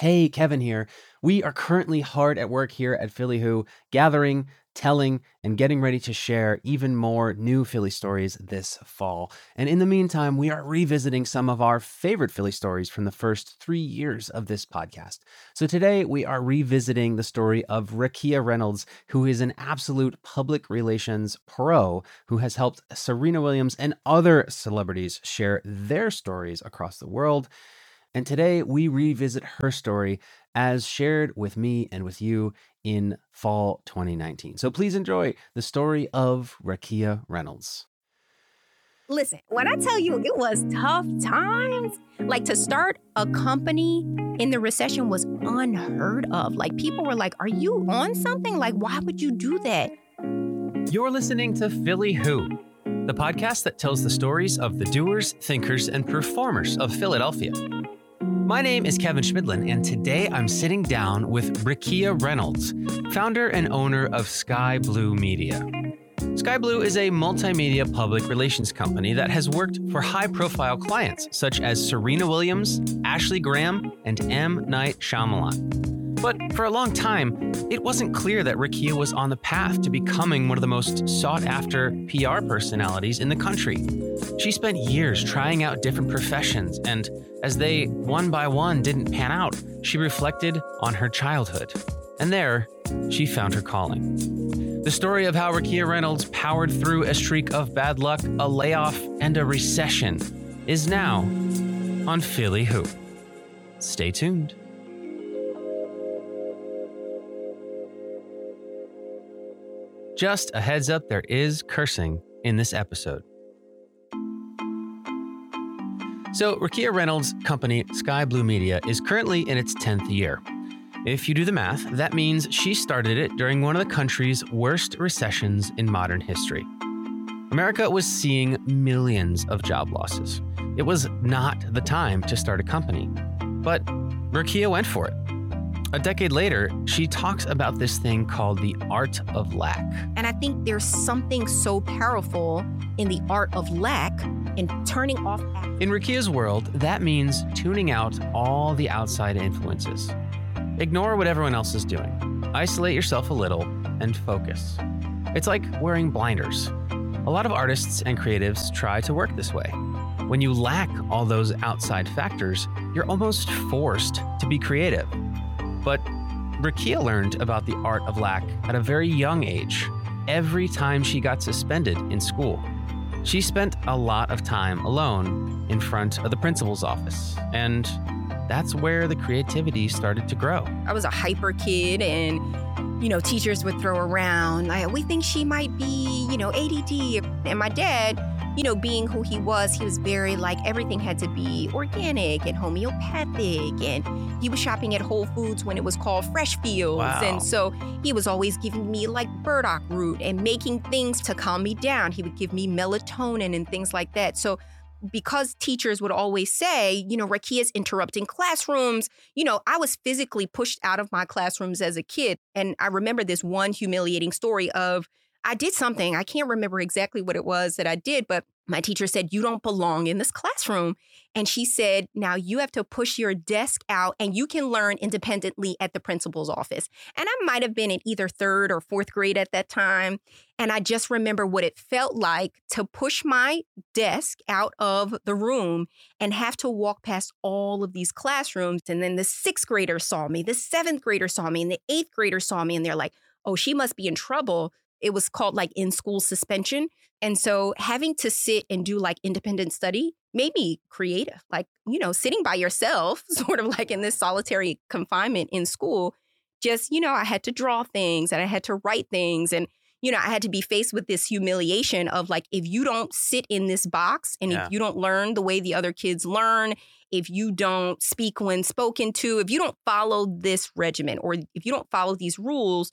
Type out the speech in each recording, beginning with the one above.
Hey, Kevin here. We are currently hard at work here at Philly Who, gathering, telling, and getting ready to share even more new Philly stories this fall. And in the meantime, we are revisiting some of our favorite Philly stories from the first three years of this podcast. So today, we are revisiting the story of Rakia Reynolds, who is an absolute public relations pro who has helped Serena Williams and other celebrities share their stories across the world. And today we revisit her story as shared with me and with you in fall 2019. So please enjoy the story of Rakia Reynolds. Listen, when I tell you it was tough times, like to start a company in the recession was unheard of. Like people were like, Are you on something? Like, why would you do that? You're listening to Philly Who, the podcast that tells the stories of the doers, thinkers, and performers of Philadelphia. My name is Kevin Schmidlin, and today I'm sitting down with Rakia Reynolds, founder and owner of Skai Blue Media. Skai Blue is a multimedia public relations company that has worked for high profile clients such as Serena Williams, Ashley Graham, and M. Night Shyamalan. But for a long time, it wasn't clear that Rakia was on the path to becoming one of the most sought after PR personalities in the country. She spent years trying out different professions, and as they, one by one, didn't pan out, she reflected on her childhood. And there, she found her calling. The story of how Rakia Reynolds powered through a streak of bad luck, a layoff, and a recession is now on Philly Who. Stay tuned. Just a heads up there is cursing in this episode. So, Rakia Reynolds' company, Skai Blue Media, is currently in its 10th year. If you do the math, that means she started it during one of the country's worst recessions in modern history. America was seeing millions of job losses. It was not the time to start a company. But Rakia went for it. A decade later, she talks about this thing called the art of lack. And I think there's something so powerful in the art of lack and turning off. In Rakia's world, that means tuning out all the outside influences. Ignore what everyone else is doing. Isolate yourself a little and focus. It's like wearing blinders. A lot of artists and creatives try to work this way. When you lack all those outside factors, you're almost forced to be creative. But Rakia learned about the art of lack at a very young age, every time she got suspended in school. She spent a lot of time alone in front of the principal's office, and that's where the creativity started to grow. I was a hyper kid, and you know, teachers would throw around, we think she might be, you know, ADD. And my dad, you know, being who he was, he was very like everything had to be organic and homeopathic. And he was shopping at Whole Foods when it was called Fresh Fields. Wow. And so he was always giving me like burdock root and making things to calm me down. He would give me melatonin and things like that. So because teachers would always say, you know, Rakia's interrupting classrooms, you know, I was physically pushed out of my classrooms as a kid. And I remember this one humiliating story of I did something. I can't remember exactly what it was that I did, but my teacher said, You don't belong in this classroom. And she said, Now you have to push your desk out and you can learn independently at the principal's office. And I might have been in either third or fourth grade at that time. And I just remember what it felt like to push my desk out of the room and have to walk past all of these classrooms. And then the sixth grader saw me, the seventh grader saw me, and the eighth grader saw me. And they're like, Oh, she must be in trouble it was called like in school suspension. And so having to sit and do like independent study made me creative. Like, you know, sitting by yourself, sort of like in this solitary confinement in school, just, you know, I had to draw things and I had to write things. And, you know, I had to be faced with this humiliation of like, if you don't sit in this box and Yeah. if you don't learn the way the other kids learn, if you don't speak when spoken to, if you don't follow this regimen or if you don't follow these rules,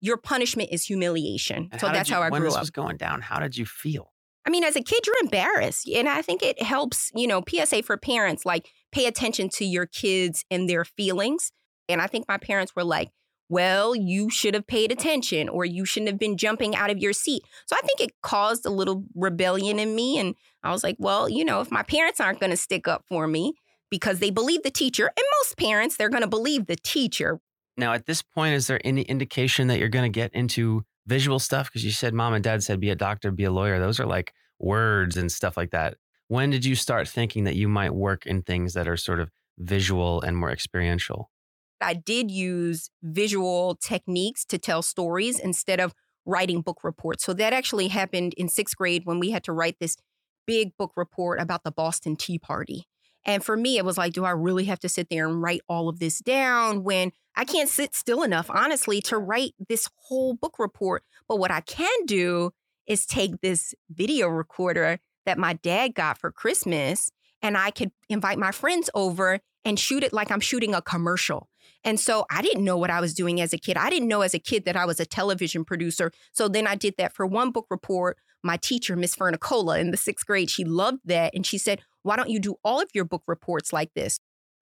your punishment is humiliation. And so that's you- how I grew when this up. was going down, how did you feel? I mean, as a kid, you're embarrassed. And I think it helps, you know, PSA for parents, like pay attention to your kids and their feelings. And I think my parents were like, well, you should have paid attention or you shouldn't have been jumping out of your seat. So I think it caused a little rebellion in me. And I was like, well, you know, if my parents aren't going to stick up for me, because they believe the teacher. And most parents, they're going to believe the teacher. Now, at this point, is there any indication that you're going to get into visual stuff? Because you said mom and dad said be a doctor, be a lawyer. Those are like words and stuff like that. When did you start thinking that you might work in things that are sort of visual and more experiential? I did use visual techniques to tell stories instead of writing book reports. So that actually happened in sixth grade when we had to write this big book report about the Boston Tea Party. And for me, it was like, do I really have to sit there and write all of this down when I can't sit still enough, honestly, to write this whole book report? But what I can do is take this video recorder that my dad got for Christmas and I could invite my friends over and shoot it like I'm shooting a commercial. And so I didn't know what I was doing as a kid. I didn't know as a kid that I was a television producer. So then I did that for one book report. My teacher, Miss Fernicola, in the sixth grade, she loved that. And she said, Why don't you do all of your book reports like this?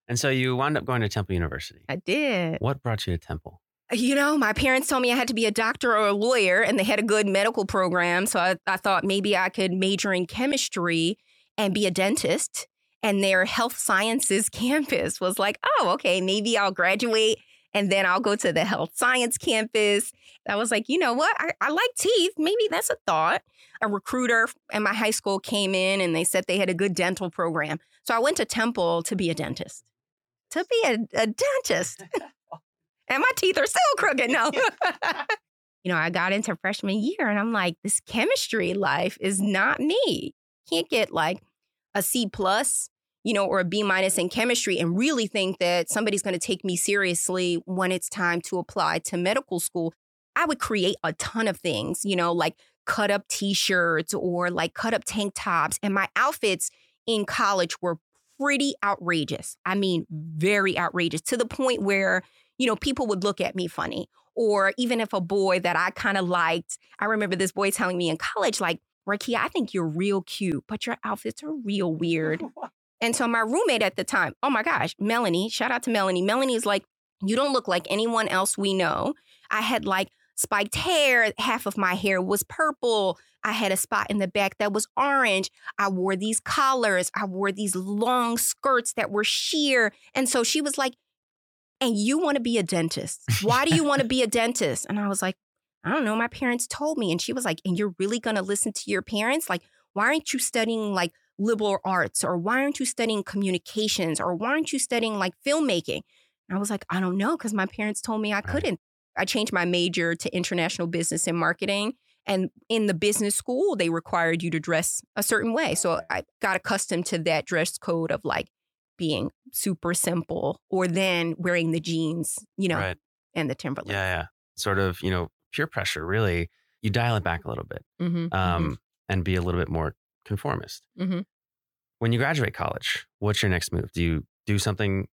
And so you wound up going to Temple University. I did. What brought you to Temple? Uh, you know, my parents told me I had to be a doctor or a lawyer, and they had a good medical program. So I, I thought maybe I could major in chemistry and be a dentist and their health sciences campus was like, oh, okay, maybe I'll graduate and then I'll go to the health science campus. I was like, you know what? I, I like teeth. Maybe that's a thought. A recruiter at my high school came in and they said they had a good dental program. So I went to Temple to be a dentist. To be a, a dentist. and my teeth are still crooked. No. you know, I got into freshman year and I'm like, this chemistry life is not me. Can't get like a C plus, you know, or a B minus in chemistry and really think that somebody's going to take me seriously when it's time to apply to medical school. I would create a ton of things, you know, like cut up t-shirts or like cut up tank tops and my outfits in college were pretty outrageous. I mean, very outrageous to the point where, you know, people would look at me funny. Or even if a boy that I kind of liked, I remember this boy telling me in college, like, Rakia, I think you're real cute, but your outfits are real weird. and so my roommate at the time, oh my gosh, Melanie, shout out to Melanie. Melanie's like, you don't look like anyone else we know. I had like spiked hair. Half of my hair was purple. I had a spot in the back that was orange. I wore these collars. I wore these long skirts that were sheer. And so she was like, and you want to be a dentist. Why do you want to be a dentist? And I was like, I don't know, my parents told me. And she was like, and you're really going to listen to your parents? Like, why aren't you studying like liberal arts? Or why aren't you studying communications? Or why aren't you studying like filmmaking? And I was like, I don't know, because my parents told me I couldn't. I changed my major to international business and marketing. And in the business school, they required you to dress a certain way. So I got accustomed to that dress code of like being super simple or then wearing the jeans, you know, right. and the Timberland. Yeah, yeah. Sort of, you know, peer pressure, really, you dial it back a little bit mm-hmm, mm-hmm. um, mm-hmm. and be a little bit more conformist. Mm-hmm. When you graduate college, what's your next move? Do you do something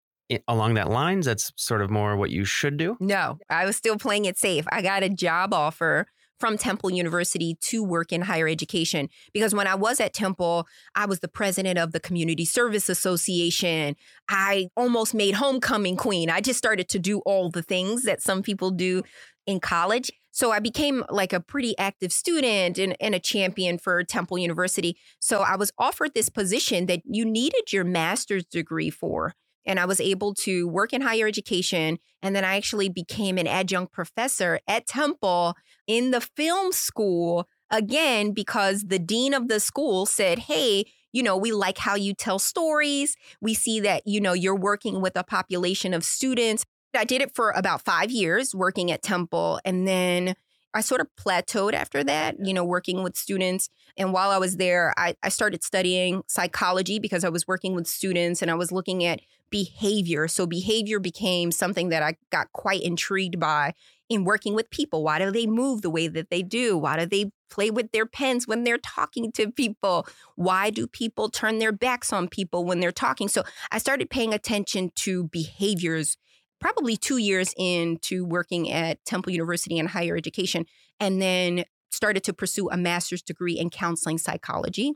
along that lines that's sort of more what you should do? No, I was still playing it safe. I got a job offer from Temple University to work in higher education. Because when I was at Temple, I was the president of the Community Service Association. I almost made homecoming queen. I just started to do all the things that some people do in college. So I became like a pretty active student and, and, a champion for Temple University. So I was offered this position that you needed your master's degree for. And I was able to work in higher education. And then I actually became an adjunct professor at Temple in the film school again, because the dean of the school said, Hey, you know, we like how you tell stories. We see that, you know, you're working with a population of students I did it for about five years working at Temple. And then I sort of plateaued after that, you know, working with students. And while I was there, I, I, started studying psychology because I was working with students and I was looking at behavior. So behavior became something that I got quite intrigued by in working with people. Why do they move the way that they do? Why do they play with their pens when they're talking to people? Why do people turn their backs on people when they're talking? So I started paying attention to behaviors probably two years into working at Temple University in higher education, and then started to pursue a master's degree in counseling psychology.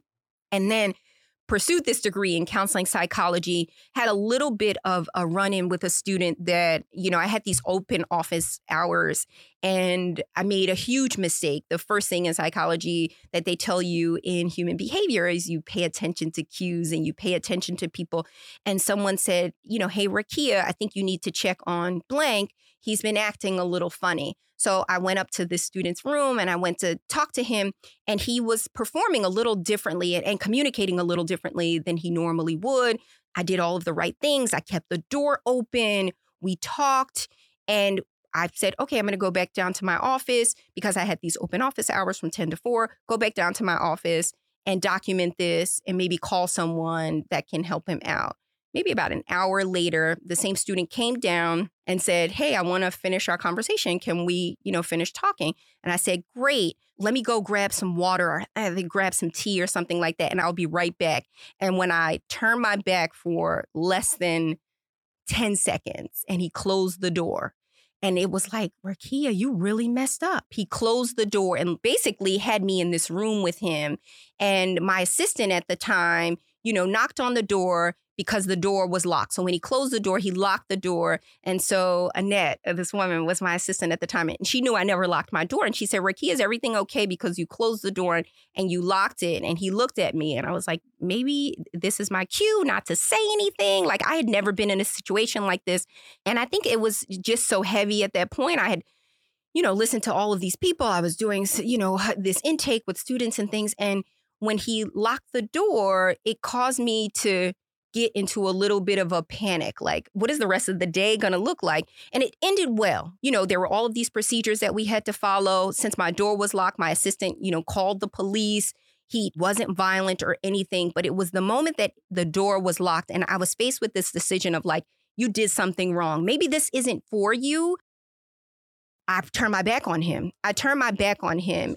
And then pursued this degree in counseling psychology, had a little bit of a run in with a student that, you know, I had these open office hours And I made a huge mistake. The first thing in psychology that they tell you in human behavior is you pay attention to cues and you pay attention to people. And someone said, you know, hey, Rakia, I think you need to check on blank. He's been acting a little funny. So I went up to this student's room and I went to talk to him, and he was performing a little differently and, and communicating a little differently than he normally would. I did all of the right things. I kept the door open. We talked, and I said, okay, I'm going to go back down to my office because I had these open office hours from 10 to 4. Go back down to my office and document this and maybe call someone that can help him out. Maybe about an hour later, the same student came down and said, "Hey, I want to finish our conversation. Can we, you know, finish talking?" And I said, "Great. Let me go grab some water or I think grab some tea or something like that and I'll be right back." And when I turned my back for less than 10 seconds and he closed the door and it was like, Rakia, you really messed up. He closed the door and basically had me in this room with him. And my assistant at the time, you know, knocked on the door because the door was locked. So when he closed the door, he locked the door. And so Annette, uh, this woman, was my assistant at the time, and she knew I never locked my door. And she said, Rakia, is everything okay because you closed the door and you locked it? And he looked at me, and I was like, maybe this is my cue not to say anything. Like I had never been in a situation like this. And I think it was just so heavy at that point. I had you know, listened to all of these people. I was doing, you know, this intake with students and things. And when he locked the door, it caused me to get into a little bit of a panic like what is the rest of the day going to look like? And it ended well. You know there were all of these procedures that we had to follow. Since my door was locked my assistant you know called the police. He wasn't violent or anything but it was the moment that the door was locked and i was faced with this decision of like you did something wrong. Maybe this isn't for you. I turned my back on him. I turned my back on him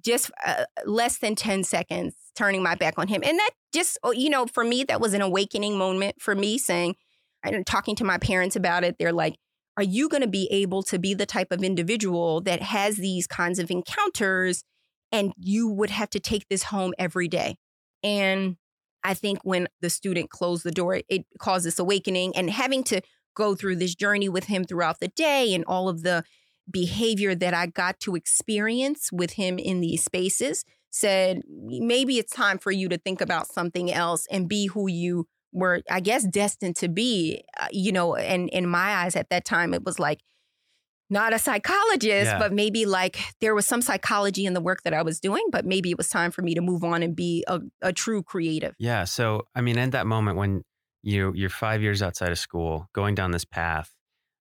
just uh, less than 10 seconds turning my back on him. And that just, oh, you know, for me, that was an awakening moment for me saying, and talking to my parents about it, they're like, are you going to be able to be the type of individual that has these kinds of encounters and you would have to take this home every day? And I think when the student closed the door, it caused this awakening and having to go through this journey with him throughout the day and all of the behavior that I got to experience with him in these spaces said, maybe it's time for you to think about something else and be who you were, I guess, destined to be. Uh, you know, and in my eyes at that time, it was like, not a psychologist, yeah. but maybe like there was some psychology in the work that I was doing, but maybe it was time for me to move on and be a, a true creative. Yeah. So, I mean, in that moment when you you're five years outside of school, going down this path,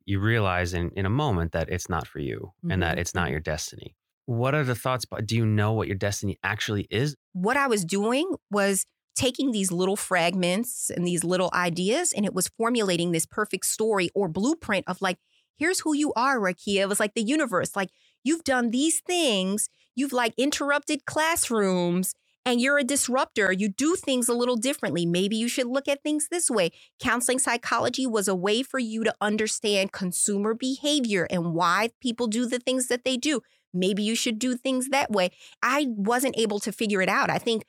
you realize in, in a moment that it's not for you mm-hmm. and that mm-hmm. it's not your destiny. What are the thoughts? but Do you know what your destiny actually is? What I was doing was taking these little fragments and these little ideas, and it was formulating this perfect story or blueprint of like, here's who you are, Rakia. It was like the universe. Like, you've done these things, you've like interrupted classrooms, and you're a disruptor. You do things a little differently. Maybe you should look at things this way. Counseling psychology was a way for you to understand consumer behavior and why people do the things that they do. Maybe you should do things that way. I wasn't able to figure it out. I think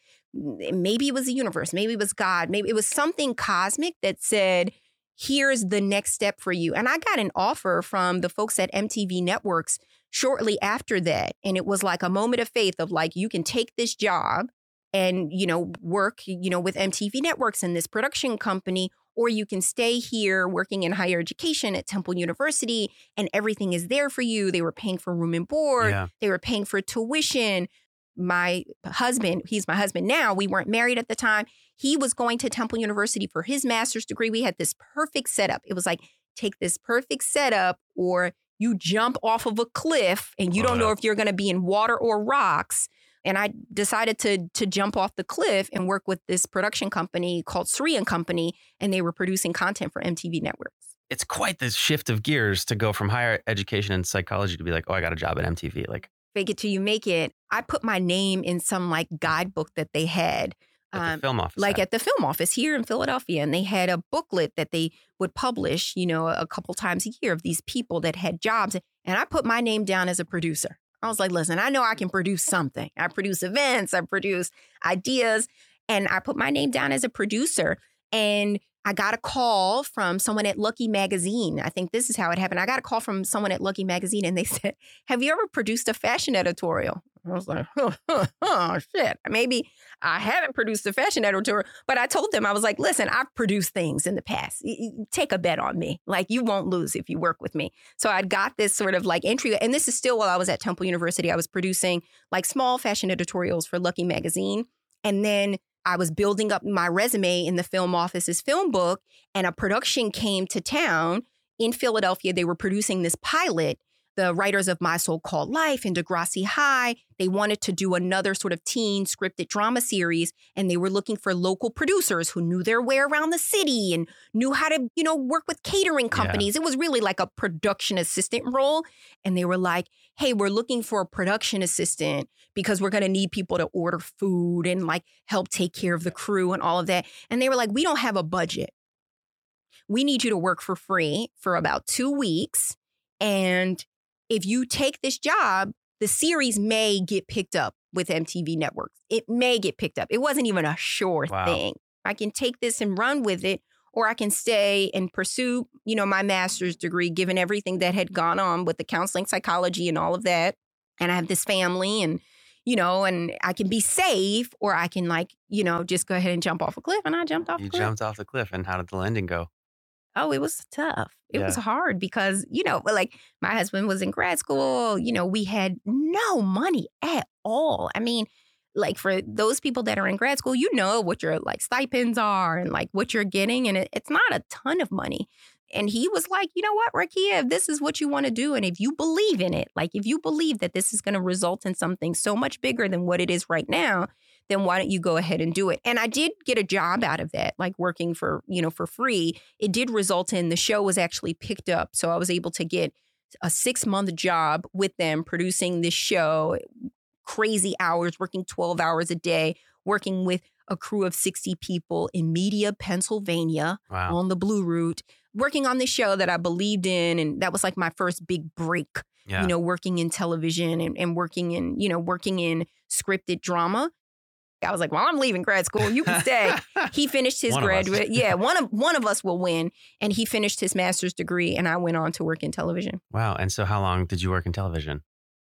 eh, maybe it was the universe, maybe it was God, maybe it was something cosmic that said, here's the next step for you. And I got an offer from the folks at MTV Networks shortly after that. And it was like a moment of faith of like, you can take this job and you know work you know with MTV Networks and this production company or you can stay here working in higher education at Temple University and everything is there for you. They were paying for room and board, yeah. they were paying for tuition. My husband, he's my husband now, we weren't married at the time. He was going to Temple University for his master's degree. We had this perfect setup. It was like, take this perfect setup, or you jump off of a cliff and you oh, don't know if you're going to be in water or rocks and I decided to to jump off the cliff and work with this production company called Sri and Company, and they were producing content for MTV Networks. It's quite the shift of gears to go from higher education and psychology to be like, oh, I got a job at MTV. Like, fake it till you make it. I put my name in some like guidebook that they had. Um, film office, like at the film office here in Philadelphia, and they had a booklet that they would publish, you know, a couple times a year of these people that had jobs, and I put my name down as a producer. I was like, listen, I know I can produce something. I produce events, I produce ideas, and I put my name down as a producer. And I got a call from someone at Lucky Magazine. I think this is how it happened. I got a call from someone at Lucky Magazine and they said, Have you ever produced a fashion editorial? I was like, oh, oh, shit. Maybe I haven't produced a fashion editorial, but I told them, I was like, listen, I've produced things in the past. Take a bet on me. Like, you won't lose if you work with me. So I'd got this sort of like entry. And this is still while I was at Temple University. I was producing like small fashion editorials for Lucky Magazine. And then I was building up my resume in the film office's film book, and a production came to town in Philadelphia. They were producing this pilot. The writers of My So Called Life and Degrassi High, they wanted to do another sort of teen scripted drama series, and they were looking for local producers who knew their way around the city and knew how to, you know, work with catering companies. Yeah. It was really like a production assistant role. And they were like, hey, we're looking for a production assistant because we're going to need people to order food and like help take care of the crew and all of that. And they were like, we don't have a budget. We need you to work for free for about two weeks. And if you take this job, the series may get picked up with MTV networks. It may get picked up. It wasn't even a sure wow. thing. I can take this and run with it, or I can stay and pursue, you know, my master's degree, given everything that had gone on with the counseling psychology and all of that. And I have this family and, you know, and I can be safe, or I can like, you know, just go ahead and jump off a cliff. And I jumped off. You jumped off the cliff, and how did the landing go? Oh, it was tough. It yeah. was hard because, you know, like my husband was in grad school, you know, we had no money at all. I mean, like for those people that are in grad school, you know what your like stipends are and like what you're getting. And it, it's not a ton of money. And he was like, you know what, Rakia, if this is what you want to do, and if you believe in it, like if you believe that this is going to result in something so much bigger than what it is right now, then why don't you go ahead and do it? And I did get a job out of that, like working for, you know, for free. It did result in the show was actually picked up. So I was able to get a six month job with them producing this show, crazy hours, working 12 hours a day, working with a crew of 60 people in Media, Pennsylvania wow. on the Blue Route, working on this show that I believed in. And that was like my first big break, yeah. you know, working in television and, and working in, you know, working in scripted drama. I was like, well, I'm leaving grad school. You can stay. he finished his graduate. yeah, one of one of us will win. And he finished his master's degree and I went on to work in television. Wow. And so how long did you work in television?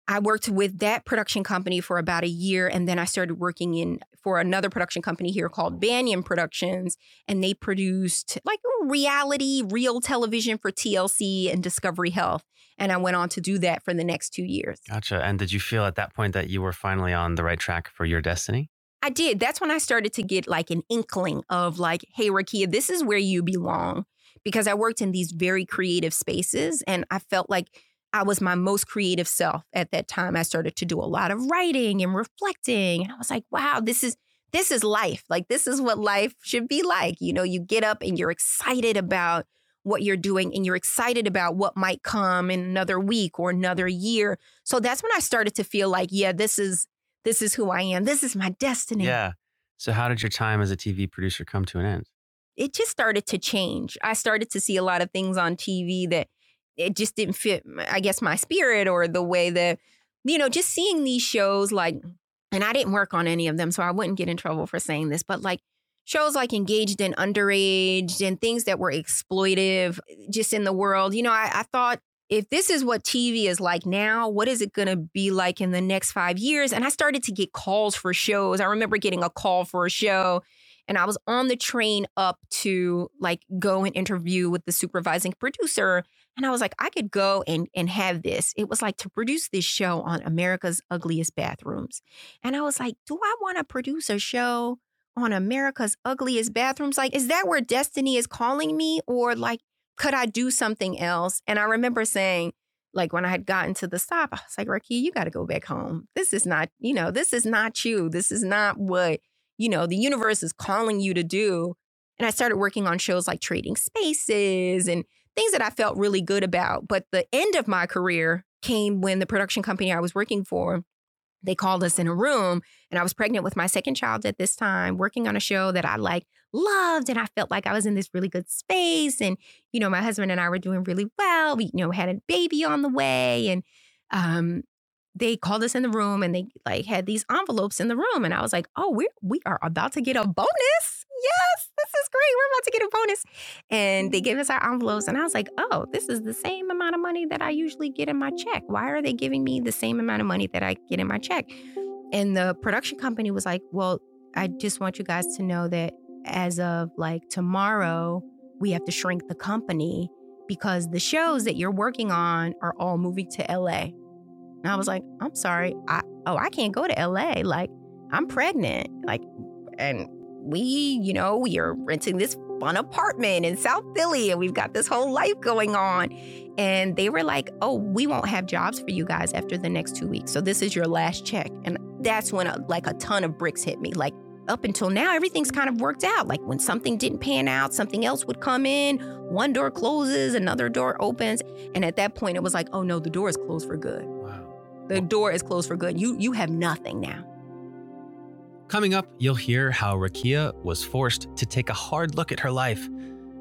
I worked with that production company for about a year and then I started working in for another production company here called Banyan Productions and they produced like reality real television for TLC and Discovery Health and I went on to do that for the next 2 years. Gotcha. And did you feel at that point that you were finally on the right track for your destiny? I did. That's when I started to get like an inkling of like, hey, Rakia, this is where you belong. Because I worked in these very creative spaces and I felt like I was my most creative self at that time. I started to do a lot of writing and reflecting. And I was like, wow, this is this is life. Like this is what life should be like. You know, you get up and you're excited about what you're doing and you're excited about what might come in another week or another year. So that's when I started to feel like, yeah, this is this is who I am. This is my destiny. Yeah. So, how did your time as a TV producer come to an end? It just started to change. I started to see a lot of things on TV that it just didn't fit, I guess, my spirit or the way that, you know, just seeing these shows like, and I didn't work on any of them, so I wouldn't get in trouble for saying this, but like shows like Engaged and Underage and things that were exploitive eh, just in the world. You know, I, I thought if this is what TV is like now, what is it going to be like in the next five years? And I started to get calls for shows. I remember getting a call for a show, and I was on the train up to like go and interview with the supervising producer. And I was like, I could go and, and have this. It was like to produce this show on America's Ugliest Bathrooms. And I was like, do I want to produce a show on America's Ugliest Bathrooms? Like, is that where destiny is calling me? Or like, could I do something else? And I remember saying, like when I had gotten to the stop, I was like, Ricky, you got to go back home. This is not, you know, this is not you. This is not what, you know, the universe is calling you to do. And I started working on shows like Trading Spaces and things that I felt really good about. But the end of my career came when the production company I was working for they called us in a room and I was pregnant with my second child at this time, working on a show that I like loved. And I felt like I was in this really good space. And, you know, my husband and I were doing really well. We, you know, had a baby on the way. And um, they called us in the room and they like had these envelopes in the room. And I was like, oh, we we are about to get a bonus. Yes, this is great. We're about to get a bonus. And they mm. gave us our envelopes. And I was like, oh, this is the same amount of money that I usually get in my check. Why are they giving me the same amount of money that I get in my check? And the production company was like, well, I just want you guys to know that as of like tomorrow, we have to shrink the company because the shows that you're working on are all moving to LA. And I was like, I'm sorry. I oh, I can't go to LA. Like, I'm pregnant. Like, and we, you know, we are renting this fun apartment in South Philly and we've got this whole life going on. And they were like, oh, we won't have jobs for you guys after the next two weeks. So this is your last check. And that's when a, like a ton of bricks hit me. Like, up until now, everything's kind of worked out. Like when something didn't pan out, something else would come in, one door closes, another door opens. And at that point, it was like, oh no, the door is closed for good. Wow. The door is closed for good. You you have nothing now. Coming up, you'll hear how Rakia was forced to take a hard look at her life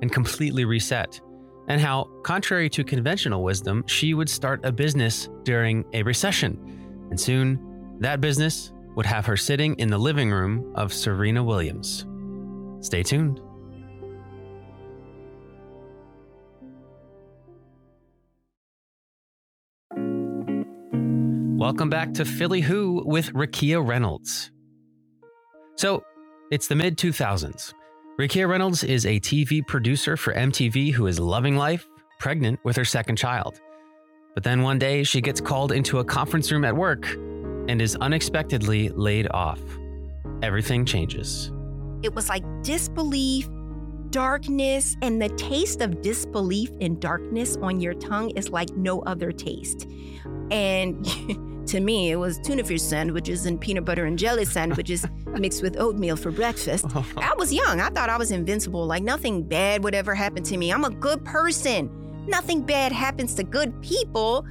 and completely reset, and how, contrary to conventional wisdom, she would start a business during a recession. And soon, that business would have her sitting in the living room of Serena Williams. Stay tuned. Welcome back to Philly Who with Rakia Reynolds. So, it's the mid 2000s. Rakia Reynolds is a TV producer for MTV who is loving life, pregnant with her second child. But then one day she gets called into a conference room at work and is unexpectedly laid off. Everything changes. It was like disbelief, darkness, and the taste of disbelief and darkness on your tongue is like no other taste. And to me, it was tuna fish sandwiches and peanut butter and jelly sandwiches mixed with oatmeal for breakfast. I was young. I thought I was invincible. Like nothing bad would ever happen to me. I'm a good person. Nothing bad happens to good people.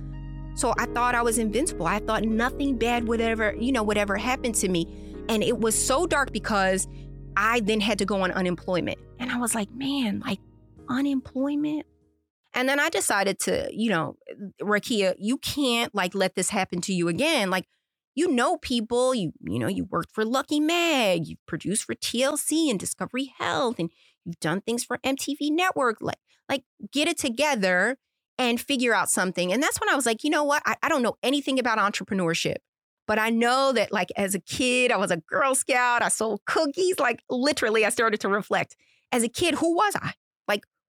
So I thought I was invincible. I thought nothing bad would ever, you know, would ever happen to me. And it was so dark because I then had to go on unemployment. And I was like, man, like unemployment? And then I decided to, you know, Rakia, you can't like let this happen to you again. Like, you know people, you you know, you worked for Lucky Mag, you've produced for TLC and Discovery Health, and you've done things for MTV Network. Like, like get it together and figure out something. And that's when I was like, you know what? I, I don't know anything about entrepreneurship. But I know that, like, as a kid, I was a Girl Scout. I sold cookies. Like, literally, I started to reflect. As a kid, who was I?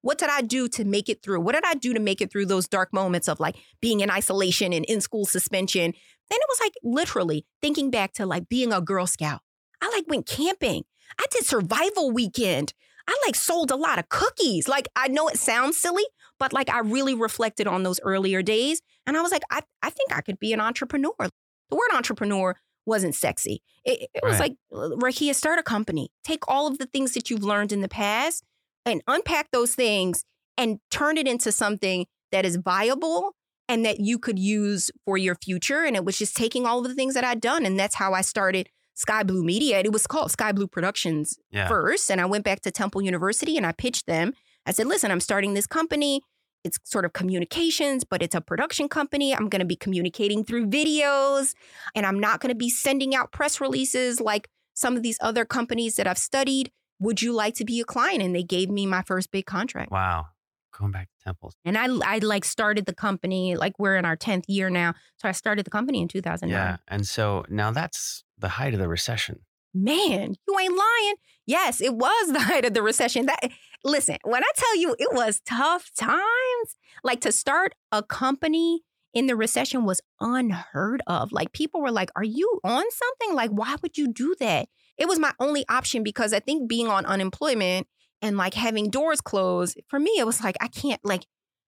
What did I do to make it through? What did I do to make it through those dark moments of like being in isolation and in school suspension? Then it was like literally thinking back to like being a Girl Scout. I like went camping. I did survival weekend. I like sold a lot of cookies. Like I know it sounds silly, but like I really reflected on those earlier days. And I was like, I, I think I could be an entrepreneur. The word entrepreneur wasn't sexy. It, it was Right. like, uh, Rakia, start a company. Take all of the things that you've learned in the past and unpack those things and turn it into something that is viable and that you could use for your future. And it was just taking all of the things that I'd done. And that's how I started Skai Blue Media. It was called Skai Blue Productions Yeah. first. And I went back to Temple University and I pitched them. I said, listen, I'm starting this company. It's sort of communications, but it's a production company. I'm going to be communicating through videos and I'm not going to be sending out press releases like some of these other companies that I've studied. Would you like to be a client? And they gave me my first big contract. Wow. Going back to temples. And I, I like started the company, like we're in our 10th year now. So I started the company in 2009. Yeah. And so now that's the height of the recession. Man, you ain't lying. Yes, it was the height of the recession. That eh, listen, when I tell you it was tough times, like to start a company in the recession was unheard of. Like people were like, "Are you on something? Like why would you do that?" It was my only option because I think being on unemployment and like having doors closed, for me it was like I can't like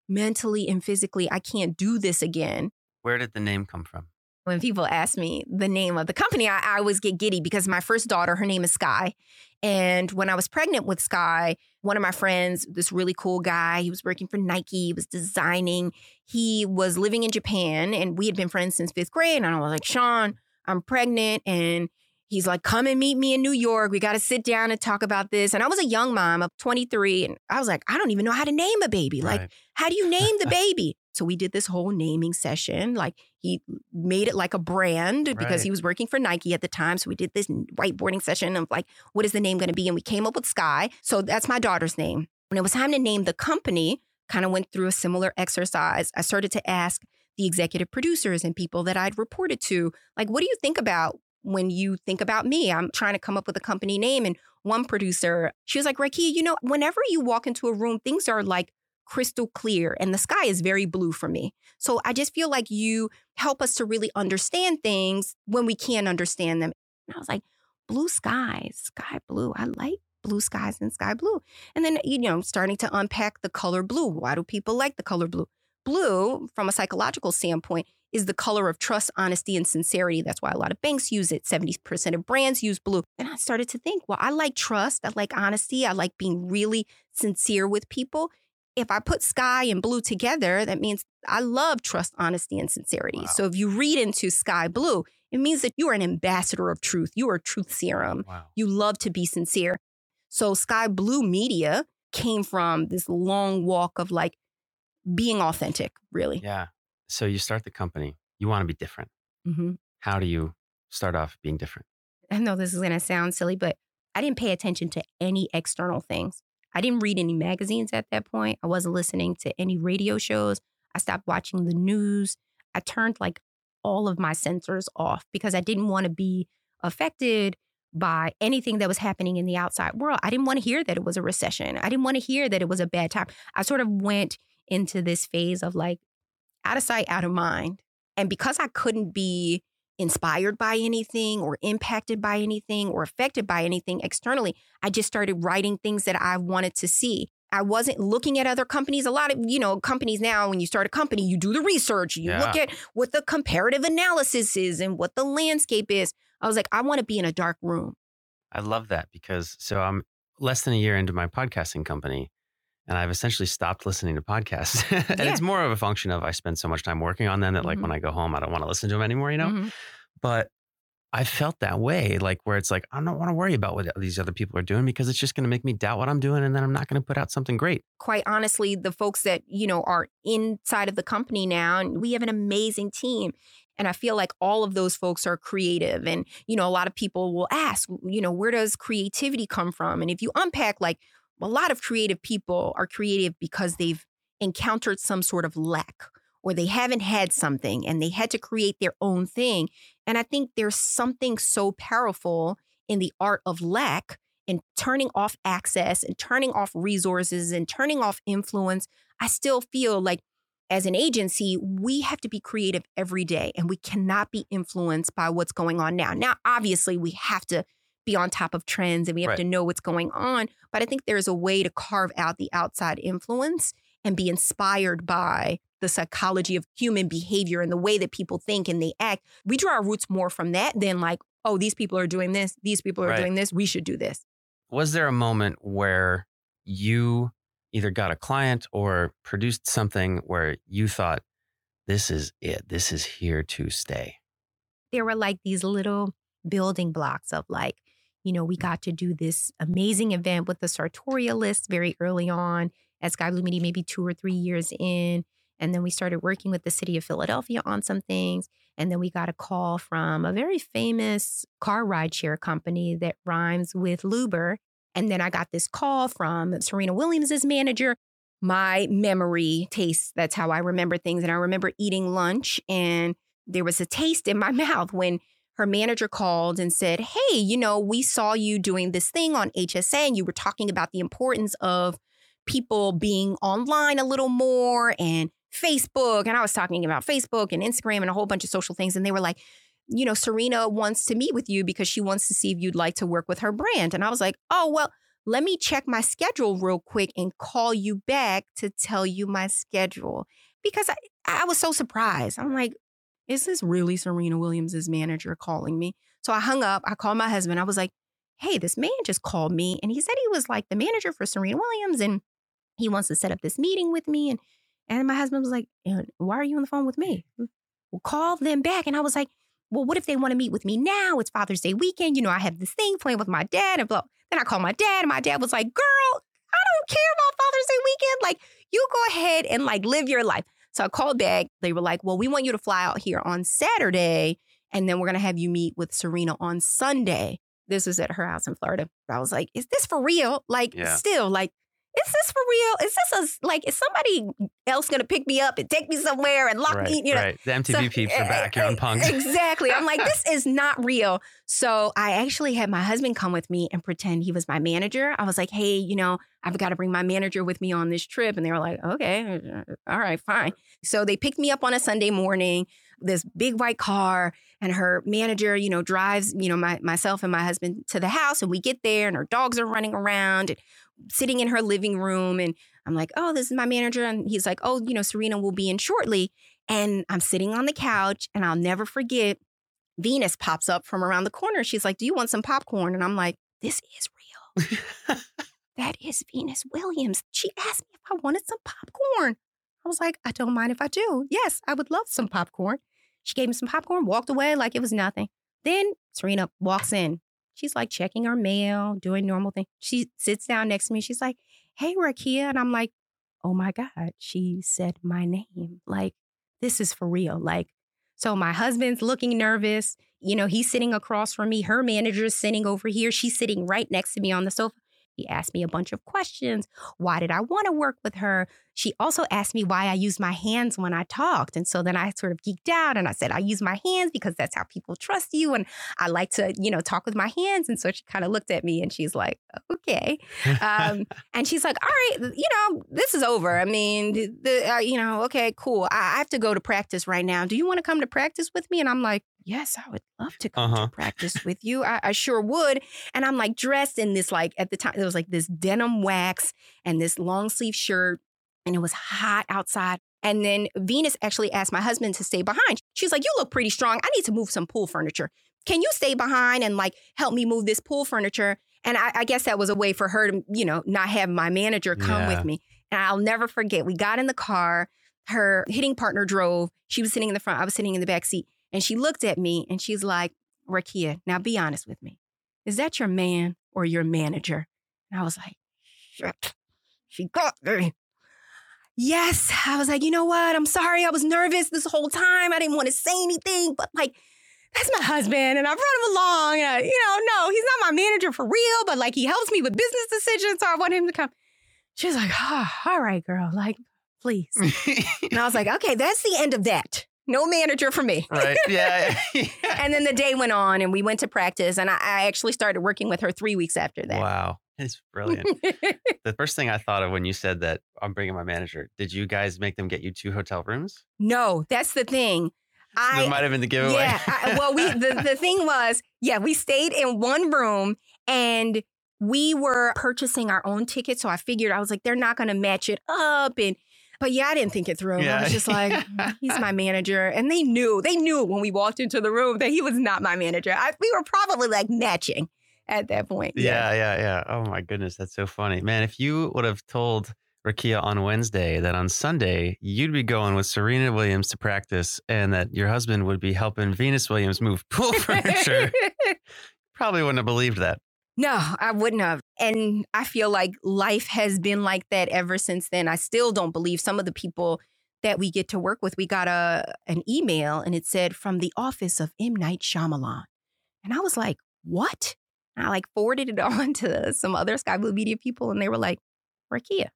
mentally and physically I can't do this again Where did the name come from? when people ask me the name of the company, I, I always get giddy because my first daughter, her name is Sky. And when I was pregnant with Sky, one of my friends, this really cool guy, he was working for Nike, he was designing. He was living in Japan and we had been friends since fifth grade. And I was like, Sean, I'm pregnant. And he's like, come and meet me in New York. We got to sit down and talk about this. And I was a young mom of 23. And I was like, I don't even know how to name a baby. Like, Right. how do you name the baby? So we did this whole naming session. Like he made it like a brand because he was working for Nike at the time. So we did this whiteboarding session of like, what is the name going to be? And we came up with Sky. So that's my daughter's name. When it was time to name the company, kind of went through a similar exercise. I started to ask the executive producers and people that I'd reported to, like, what do you think about when you think about me? I'm trying to come up with a company name. And one producer, she was like, Rakia, you know, whenever you walk into a room, things are like crystal clear and the sky is very blue for me. So I just feel like you help us to really understand things when we can't understand them. And I was like, blue skies, sky blue. I like blue skies and sky blue. And then, you know, starting to unpack the color blue. Why do people like the color blue? Blue, from a psychological standpoint, is the color of trust, honesty, and sincerity. That's why a lot of banks use it. 70% of brands use blue. And I started to think, well, I like trust. I like honesty. I like being really sincere with people. If I put sky and blue together, that means I love trust, honesty, and sincerity. Wow. So if you read into sky blue, it means that you are an ambassador of truth. You are a truth serum. Wow. You love to be sincere. So Skai Blue Media came from this long walk of like being authentic, really. Yeah. So you start the company. You want to be different. hmm How do you start off being different? I know this is going to sound silly, but I didn't pay attention to any external things. I didn't read any magazines at that point. I wasn't listening to any radio shows. I stopped watching the news. I turned like all of my sensors off because I didn't want to be affected by anything that was happening in the outside world. I didn't want to hear that it was a recession. I didn't want to hear that it was a bad time. I sort of went into this phase of like out of sight, out of mind. And because I couldn't be inspired by anything or impacted by anything or affected by anything externally, I just started writing things that I wanted to see. I wasn't looking at other companies. A lot of, you know, companies now, when you start a company, you do the research, you look at what the comparative analysis is and what the landscape is. I was like, I want to be in a dark room. I love that because so I'm less than a year into my podcasting company and I've essentially stopped listening to podcasts. and Yeah. it's more of a function of I spend so much time working on them that like Mhm. when I go home, I don't want to listen to them anymore, you know? Mhm. But I felt that way, like where it's like, I don't want to worry about what these other people are doing because it's just going to make me doubt what I'm doing. And then I'm not going to put out something great. quite honestly, the folks that, you know, are inside of the company now, and we have an amazing team. And I feel like all of those folks are creative. And, you know, a lot of people will ask, you know, where does creativity come from? And if you unpack, like, a lot of creative people are creative because they've encountered some sort of lack or they haven't had something and they had to create their own thing. And I think there's something so powerful in the art of lack and turning off access and turning off resources and turning off influence, I still feel like as an agency, we have to be creative every day and we cannot be influenced by what's going on now. Now, obviously, we have to be on top of trends and we have Right. to know what's going on, but I think there's a way to carve out the outside influence and be inspired by the psychology of human behavior and the way that people think and they act. We draw our roots more from that than like, oh, these people are doing this, these people are Right. doing this, we should do this. Was there a moment where you either got a client or produced something where you thought, this is it, this is here to stay? there were like these little building blocks of like, you know, we got to do this amazing event with the sartorialists very early on at Skai Blue Media, maybe two or three years in. And then we started working with the city of Philadelphia on some things. And then we got a call from a very famous car rideshare company that rhymes with Luber. And then I got this call from Serena Williams' manager. My memory tastes, that's how I remember things. And I remember eating lunch and there was a taste in my mouth when her manager called and said, Hey, you know, we saw you doing this thing on HSA and you were talking about the importance of people being online a little more and Facebook. And I was talking about Facebook and Instagram and a whole bunch of social things. And they were like, you know, Serena wants to meet with you because she wants to see if you'd like to work with her brand. And I was like, oh, well, let me check my schedule real quick and call you back to tell you my schedule. Because I, I was so surprised. I'm like, is this really Serena Williams' manager calling me? So I hung up. I called my husband. I was like, hey, this man just called me and he said he was like the manager for Serena Williams and he wants to set up this meeting with me. And and my husband was like, why are you on the phone with me? Mm. Well, call them back. And I was like, well, what if they want to meet with me now? It's Father's Day weekend. You know, I have this thing playing with my dad and blah. Then I called my dad and my dad was like, girl, I don't care about Father's Day weekend. Like, you go ahead and like live your life. So I called back. They were like, well, we want you to fly out here on Saturday, and then we're going to have you meet with Serena on Sunday. This was at her house in Florida. I was like, is this for real? Like, Yeah. still, like, is this for real? Is this a, like, is somebody else going to pick me up and take me somewhere and lock right, me? You know, right. The MTV So- peeps are back. You're on Punk'd. Exactly. I'm like, this is not real. So I actually had my husband come with me and pretend he was my manager. I was like, hey, you know, I've got to bring my manager with me on this trip. And they were like, okay, uh, all right, fine. So they picked me up on a Sunday morning, this big white car, and her manager, you know, drives, you know, my, myself and my husband to the house. And we get there and her dogs are running around and sitting in her living room. And I'm like, oh, this is my manager. And he's like, oh, you know, Serena will be in shortly. And I'm sitting on the couch and I'll never forget Venus pops up from around the corner. She's like, Do you want some popcorn? And I'm like, This is real. that is Venus Williams. She asked me if I wanted some popcorn. I was like, I don't mind if I do. Yes, I would love some popcorn. She gave me some popcorn, walked away like it was nothing. Then Serena walks in. She's like checking her mail, doing normal thing. She sits down next to me. She's like, Hey, Rakia. And I'm like, Oh my God, she said my name. Like, this is for real. Like, so my husband's looking nervous. You know, he's sitting across from me. Her manager's sitting over here. She's sitting right next to me on the sofa. He asked me a bunch of questions. Why did I want to work with her? She also asked me why I used my hands when I talked. And so then I sort of geeked out and I said, I use my hands because that's how people trust you. And I like to, you know, talk with my hands. And so she kind of looked at me and she's like, okay. Um, and she's like, all right, you know, this is over. I mean, the, the, uh, you know, okay, cool. I, I have to go to practice right now. Do you want to come to practice with me? And I'm like, yes, I would love to come Uh-huh. to practice with you. I, I sure would. And I'm like dressed in this, like at the time, it was like this denim wax and this long sleeve shirt. And it was hot outside. And then Venus actually asked my husband to stay behind. She's like, You look pretty strong. I need to move some pool furniture. Can you stay behind and like help me move this pool furniture? And I, I guess that was a way for her to, you know, not have my manager come Yeah. with me. And I'll never forget, we got in the car. Her hitting partner drove. She was sitting in the front. I was sitting in the back seat. And she looked at me and she's like, Rakia, now be honest with me. Is that your man or your manager? And I was like, shit. She got me. Yes. I was like, you know what? I'm sorry. I was nervous this whole time. I didn't want to say anything, but like, that's my husband and I brought him along. And I, you know, no, he's not my manager for real, but like he helps me with business decisions. So I want him to come. She was like, oh, all right, girl, like, please. and I was like, okay, that's the end of that. No manager for me. right. Yeah. yeah. And then the day went on and we went to practice. And I, I actually started working with her three weeks after that. Wow. It's brilliant. the first thing I thought of when you said that I'm bringing my manager, did you guys make them get you two hotel rooms? no, that's the thing. I, that might have been the giveaway. Yeah. I, well, we the, the thing was, yeah, we stayed in one room and we were purchasing our own tickets. So I figured I was like, they're not going to match it up. And but yeah, I didn't think it through. I was just like, "Mm, he's my manager, and they knew they knew when we walked into the room that he was not my manager. I, we were probably like matching at that point. Yeah, yeah, yeah. Oh my goodness, that's so funny, man. If you would have told Rakia on Wednesday that on Sunday you'd be going with Serena Williams to practice, and that your husband would be helping Venus Williams move pool furniture, probably wouldn't have believed that. No, I wouldn't have. And I feel like life has been like that ever since then. I still don't believe some of the people that we get to work with. We got a an email and it said from the office of M. Night Shyamalan. And I was like, what? I like forwarded it on to some other Skai Blue Media people and they were like, Rakia,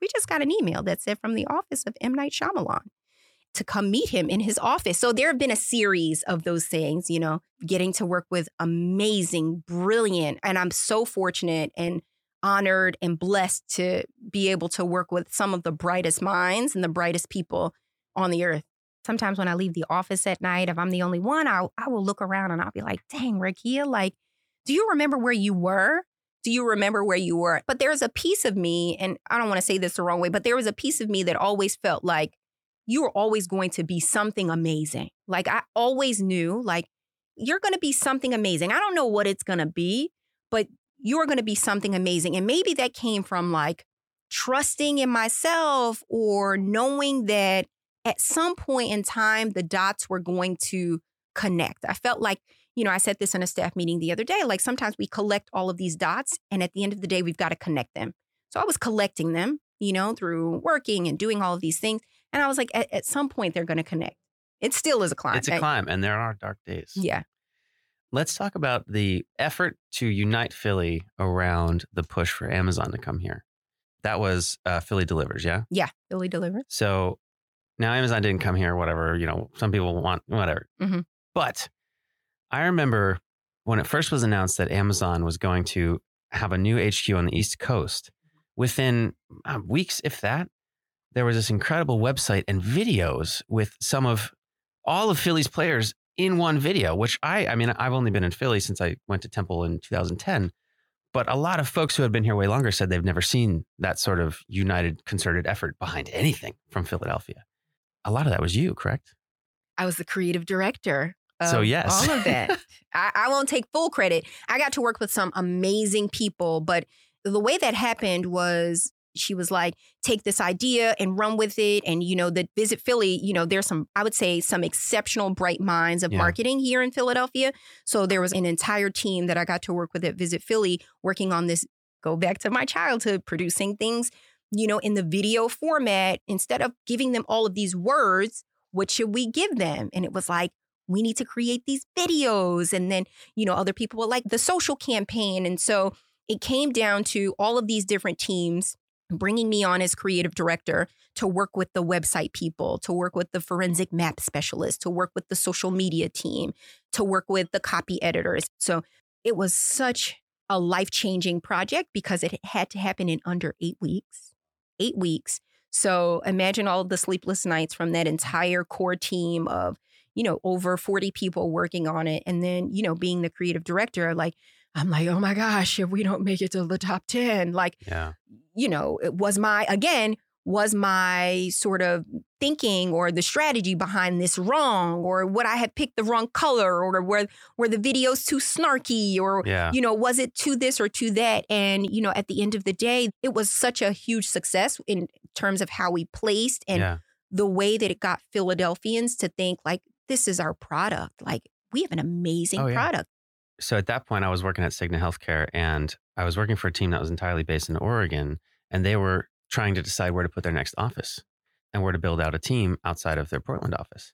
we just got an email that said from the office of M. Night Shyamalan to come meet him in his office. So there have been a series of those things, you know, getting to work with amazing, brilliant, and I'm so fortunate and honored and blessed to be able to work with some of the brightest minds and the brightest people on the earth. Sometimes when I leave the office at night, if I'm the only one, I'll, I will look around and I'll be like, dang, Rakia, like, do you remember where you were? Do you remember where you were? But there's a piece of me, and I don't want to say this the wrong way, but there was a piece of me that always felt like you were always going to be something amazing. Like I always knew, like, you're going to be something amazing. I don't know what it's going to be, but you're going to be something amazing. And maybe that came from like trusting in myself or knowing that at some point in time, the dots were going to connect. I felt like, you know, I said this in a staff meeting the other day, like sometimes we collect all of these dots and at the end of the day, we've got to connect them. So I was collecting them, you know, through working and doing all of these things. And I was like, at, at some point they're going to connect. It still is a climb. It's a climb, and there are dark days. yeah. Let's talk about the effort to unite Philly around the push for Amazon to come here. That was uh, Philly Delivers, yeah? Yeah. Philly Delivers. So now Amazon didn't come here, whatever, you know, some people want whatever. Mhm. But I remember when it first was announced that Amazon was going to have a new HQ on the East Coast, within uh, weeks, if that, there was this incredible website and videos with some of all of Philly's players in one video, which I, I mean, I've only been in Philly since I went to Temple in 2010. But a lot of folks who have been here way longer said they've never seen that sort of united, concerted effort behind anything from Philadelphia. A lot of that was you, correct? I was the creative director. So, yes. all of that. I, I won't take full credit. I got to work with some amazing people, but the way that happened was she was like, take this idea and run with it. And, you know, the Visit Philly, you know, there's some, I would say, some exceptional bright minds of Yeah. marketing here in Philadelphia. So there was an entire team that I got to work with at Visit Philly working on this, go back to my childhood, producing things, you know, in the video format. Instead of giving them all of these words, what should we give them? And it was like, we need to create these videos. And then, you know, other people will like the social campaign. And so it came down to all of these different teams bringing me on as creative director to work with the website people, to work with the forensic map specialist, to work with the social media team, to work with the copy editors. So it was such a life changing project because it had to happen in under eight weeks. Eight weeks. So imagine all of the sleepless nights from that entire core team of, you know, over 40 people working on it. And then, you know, being the creative director, like, I'm like, oh my gosh, if we don't make it to the top 10, like, Yeah. you know, it was my, again, was my sort of thinking or the strategy behind this wrong or would I have picked the wrong color or were, were the videos too snarky or, Yeah. you know, was it to this or to that? And, you know, at the end of the day, it was such a huge success in terms of how we placed and yeah. the way that it got Philadelphians to think like, this is our product. Like, we have an amazing Oh, yeah. product. so at that point, I was working at Cigna Healthcare, and I was working for a team that was entirely based in Oregon, and they were trying to decide where to put their next office and where to build out a team outside of their Portland office.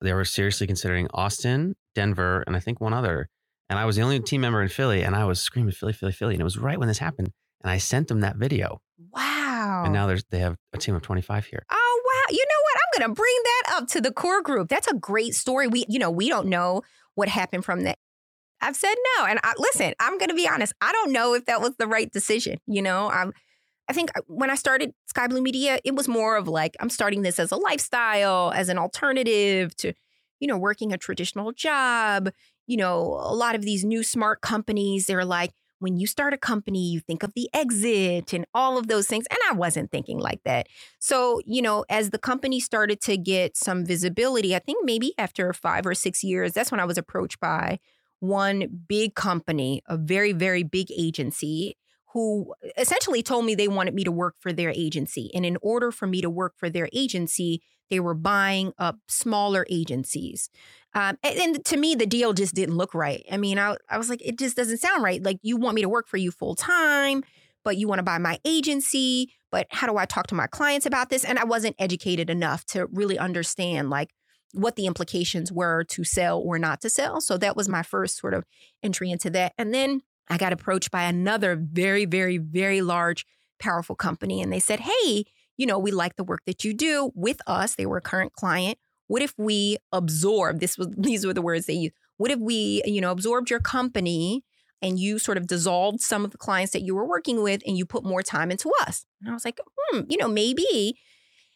They were seriously considering Austin, Denver, and I think one other. And I was the only team member in Philly, and I was screaming Philly, Philly, Philly, and it was right when this happened. And I sent them that video, Wow. and now there's they have a team of 25 here. Oh wow! You know what? I'm going to bring that up to the core group. That's a great story. We, you know, we don't know what happened from that. I've said no, and I, listen, I'm going to be honest. I don't know if that was the right decision. You know, I'm. I think uh, when I started Skai Blue Media, it was more of like I'm starting this as a lifestyle, as an alternative to, you know, working a traditional job. You know, a lot of these new smart companies, they're like, when you start a company, you think of the exit and all of those things. And I wasn't thinking like that. So, you know, as the company started to get some visibility, I think maybe after five or six years, that's when I was approached by one big company, a very, very big agency who essentially told me they wanted me to work for their agency. And in order for me to work for their agency, they were buying up smaller agencies. Um, and, and to me, the deal just didn't look right. I mean, I, I was like, it just doesn't sound right. Like, you want me to work for you full time, but you want to buy my agency. But how do I talk to my clients about this? And I wasn't educated enough to really understand, like, what the implications were to sell or not to sell. So that was my first sort of entry into that. And then I got approached by another very, very, very large, powerful company. And they said, hey, you know, we like the work that you do with us. They were a current client. What if we absorb this was these were the words they used. What if we, you know, absorbed your company and you sort of dissolved some of the clients that you were working with and you put more time into us? And I was like, hmm, you know, maybe.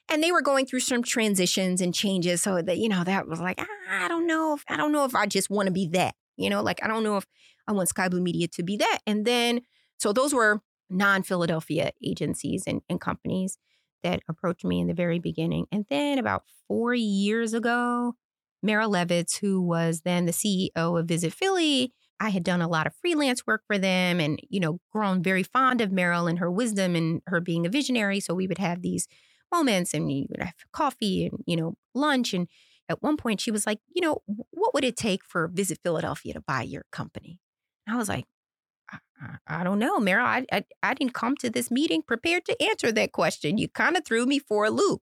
And they were going through some transitions and changes. So that, you know, that was like, ah, I don't know if I don't know if I just want to be that. You know, like I don't know if I want Skai Blue Media to be that. And then so those were non-Philadelphia agencies and, and companies that approached me in the very beginning. And then about four years ago, Meryl Levitz, who was then the CEO of Visit Philly, I had done a lot of freelance work for them and, you know, grown very fond of Meryl and her wisdom and her being a visionary. So we would have these moments and we would have coffee and, you know, lunch. And at one point she was like, you know, what would it take for Visit Philadelphia to buy your company? And I was like, I, I don't know, Meryl. I, I I didn't come to this meeting prepared to answer that question. You kind of threw me for a loop.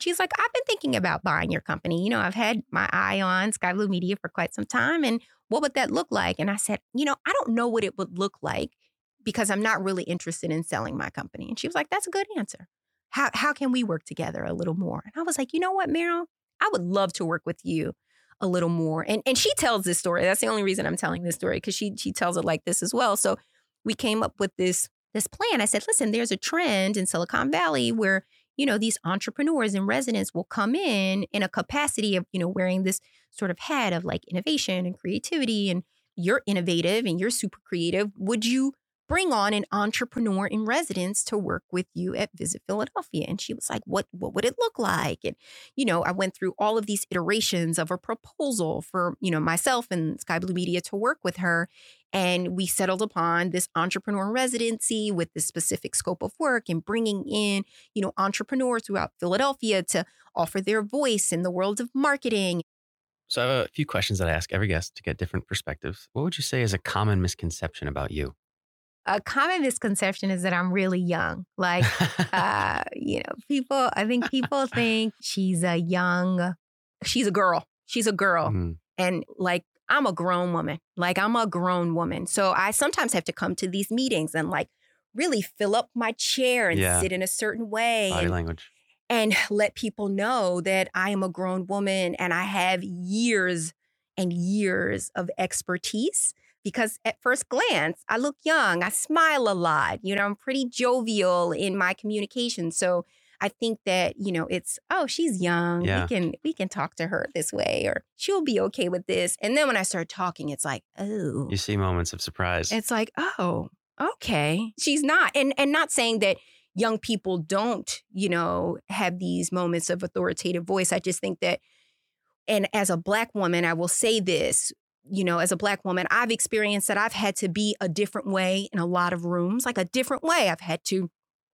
She's like, I've been thinking about buying your company. You know, I've had my eye on Skai Blue Media for quite some time, and what would that look like? And I said, you know, I don't know what it would look like because I'm not really interested in selling my company. And she was like, that's a good answer. How how can we work together a little more? And I was like, you know what, Meryl, I would love to work with you a little more. And and she tells this story. That's the only reason I'm telling this story because she she tells it like this as well. So we came up with this this plan. I said, listen, there's a trend in Silicon Valley where you know these entrepreneurs and residents will come in in a capacity of you know wearing this sort of hat of like innovation and creativity and you're innovative and you're super creative would you bring on an entrepreneur in residence to work with you at Visit Philadelphia. And she was like, what, what would it look like? And, you know, I went through all of these iterations of a proposal for, you know, myself and Skai Blue Media to work with her. And we settled upon this entrepreneur residency with this specific scope of work and bringing in, you know, entrepreneurs throughout Philadelphia to offer their voice in the world of marketing. So I have a few questions that I ask every guest to get different perspectives. What would you say is a common misconception about you? A common misconception is that I'm really young. Like, uh, you know, people, I think people think she's a young, she's a girl. She's a girl. Mm-hmm. And like, I'm a grown woman. Like, I'm a grown woman. So I sometimes have to come to these meetings and like really fill up my chair and yeah. sit in a certain way. Body and, language. And let people know that I am a grown woman and I have years and years of expertise because at first glance, I look young. I smile a lot. You know, I'm pretty jovial in my communication. So I think that, you know, it's, oh, she's young. Yeah. We can we can talk to her this way or she'll be okay with this. And then when I start talking, it's like, oh. You see moments of surprise. It's like, oh, okay. She's not. And and not saying that young people don't, you know, have these moments of authoritative voice. I just think that and as a black woman, I will say this you know, as a black woman, I've experienced that I've had to be a different way in a lot of rooms, like a different way. I've had to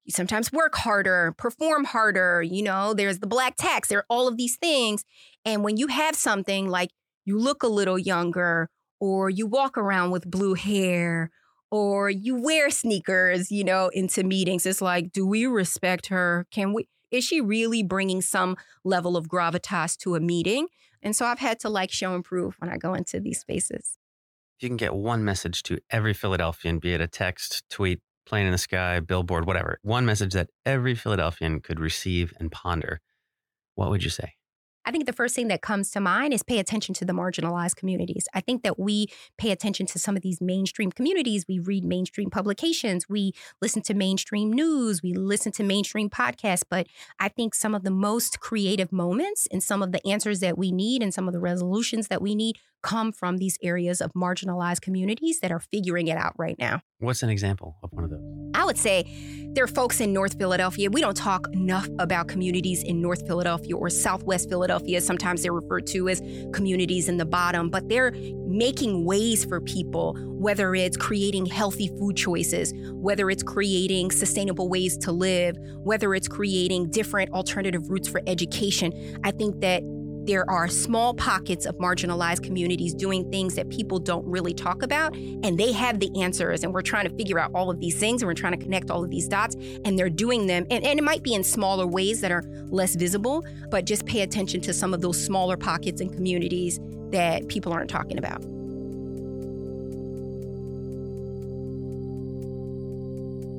sometimes work harder, perform harder. You know, there's the black tax, there are all of these things. And when you have something like you look a little younger, or you walk around with blue hair, or you wear sneakers, you know, into meetings, it's like, do we respect her? Can we? Is she really bringing some level of gravitas to a meeting? And so I've had to like show and prove when I go into these spaces. If you can get one message to every Philadelphian, be it a text, tweet, plane in the sky, billboard, whatever, one message that every Philadelphian could receive and ponder, what would you say? I think the first thing that comes to mind is pay attention to the marginalized communities. I think that we pay attention to some of these mainstream communities. We read mainstream publications, we listen to mainstream news, we listen to mainstream podcasts. But I think some of the most creative moments and some of the answers that we need and some of the resolutions that we need come from these areas of marginalized communities that are figuring it out right now. What's an example of one of those? I would say there are folks in North Philadelphia. We don't talk enough about communities in North Philadelphia or Southwest Philadelphia. Sometimes they're referred to as communities in the bottom, but they're making ways for people, whether it's creating healthy food choices, whether it's creating sustainable ways to live, whether it's creating different alternative routes for education. I think that there are small pockets of marginalized communities doing things that people don't really talk about, and they have the answers. And we're trying to figure out all of these things, and we're trying to connect all of these dots, and they're doing them. And, and it might be in smaller ways that are less visible, but just pay attention to some of those smaller pockets and communities that people aren't talking about.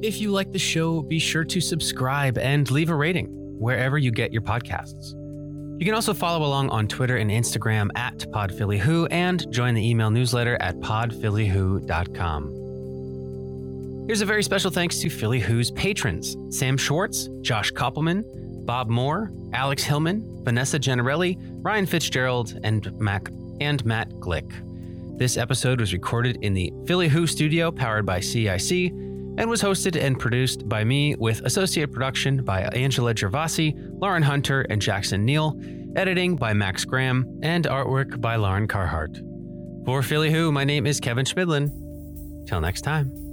If you like the show, be sure to subscribe and leave a rating wherever you get your podcasts. You can also follow along on Twitter and Instagram at PodPhillyWho and join the email newsletter at podphillywho.com. Here's a very special thanks to Philly Who's patrons Sam Schwartz, Josh Kopelman, Bob Moore, Alex Hillman, Vanessa Generelli, Ryan Fitzgerald, and Mac and Matt Glick. This episode was recorded in the Philly Who studio powered by CIC and was hosted and produced by me with associate production by Angela Gervasi, Lauren Hunter, and Jackson Neal, editing by Max Graham, and artwork by Lauren Carhart. For Philly Who, my name is Kevin Schmidlin. Till next time.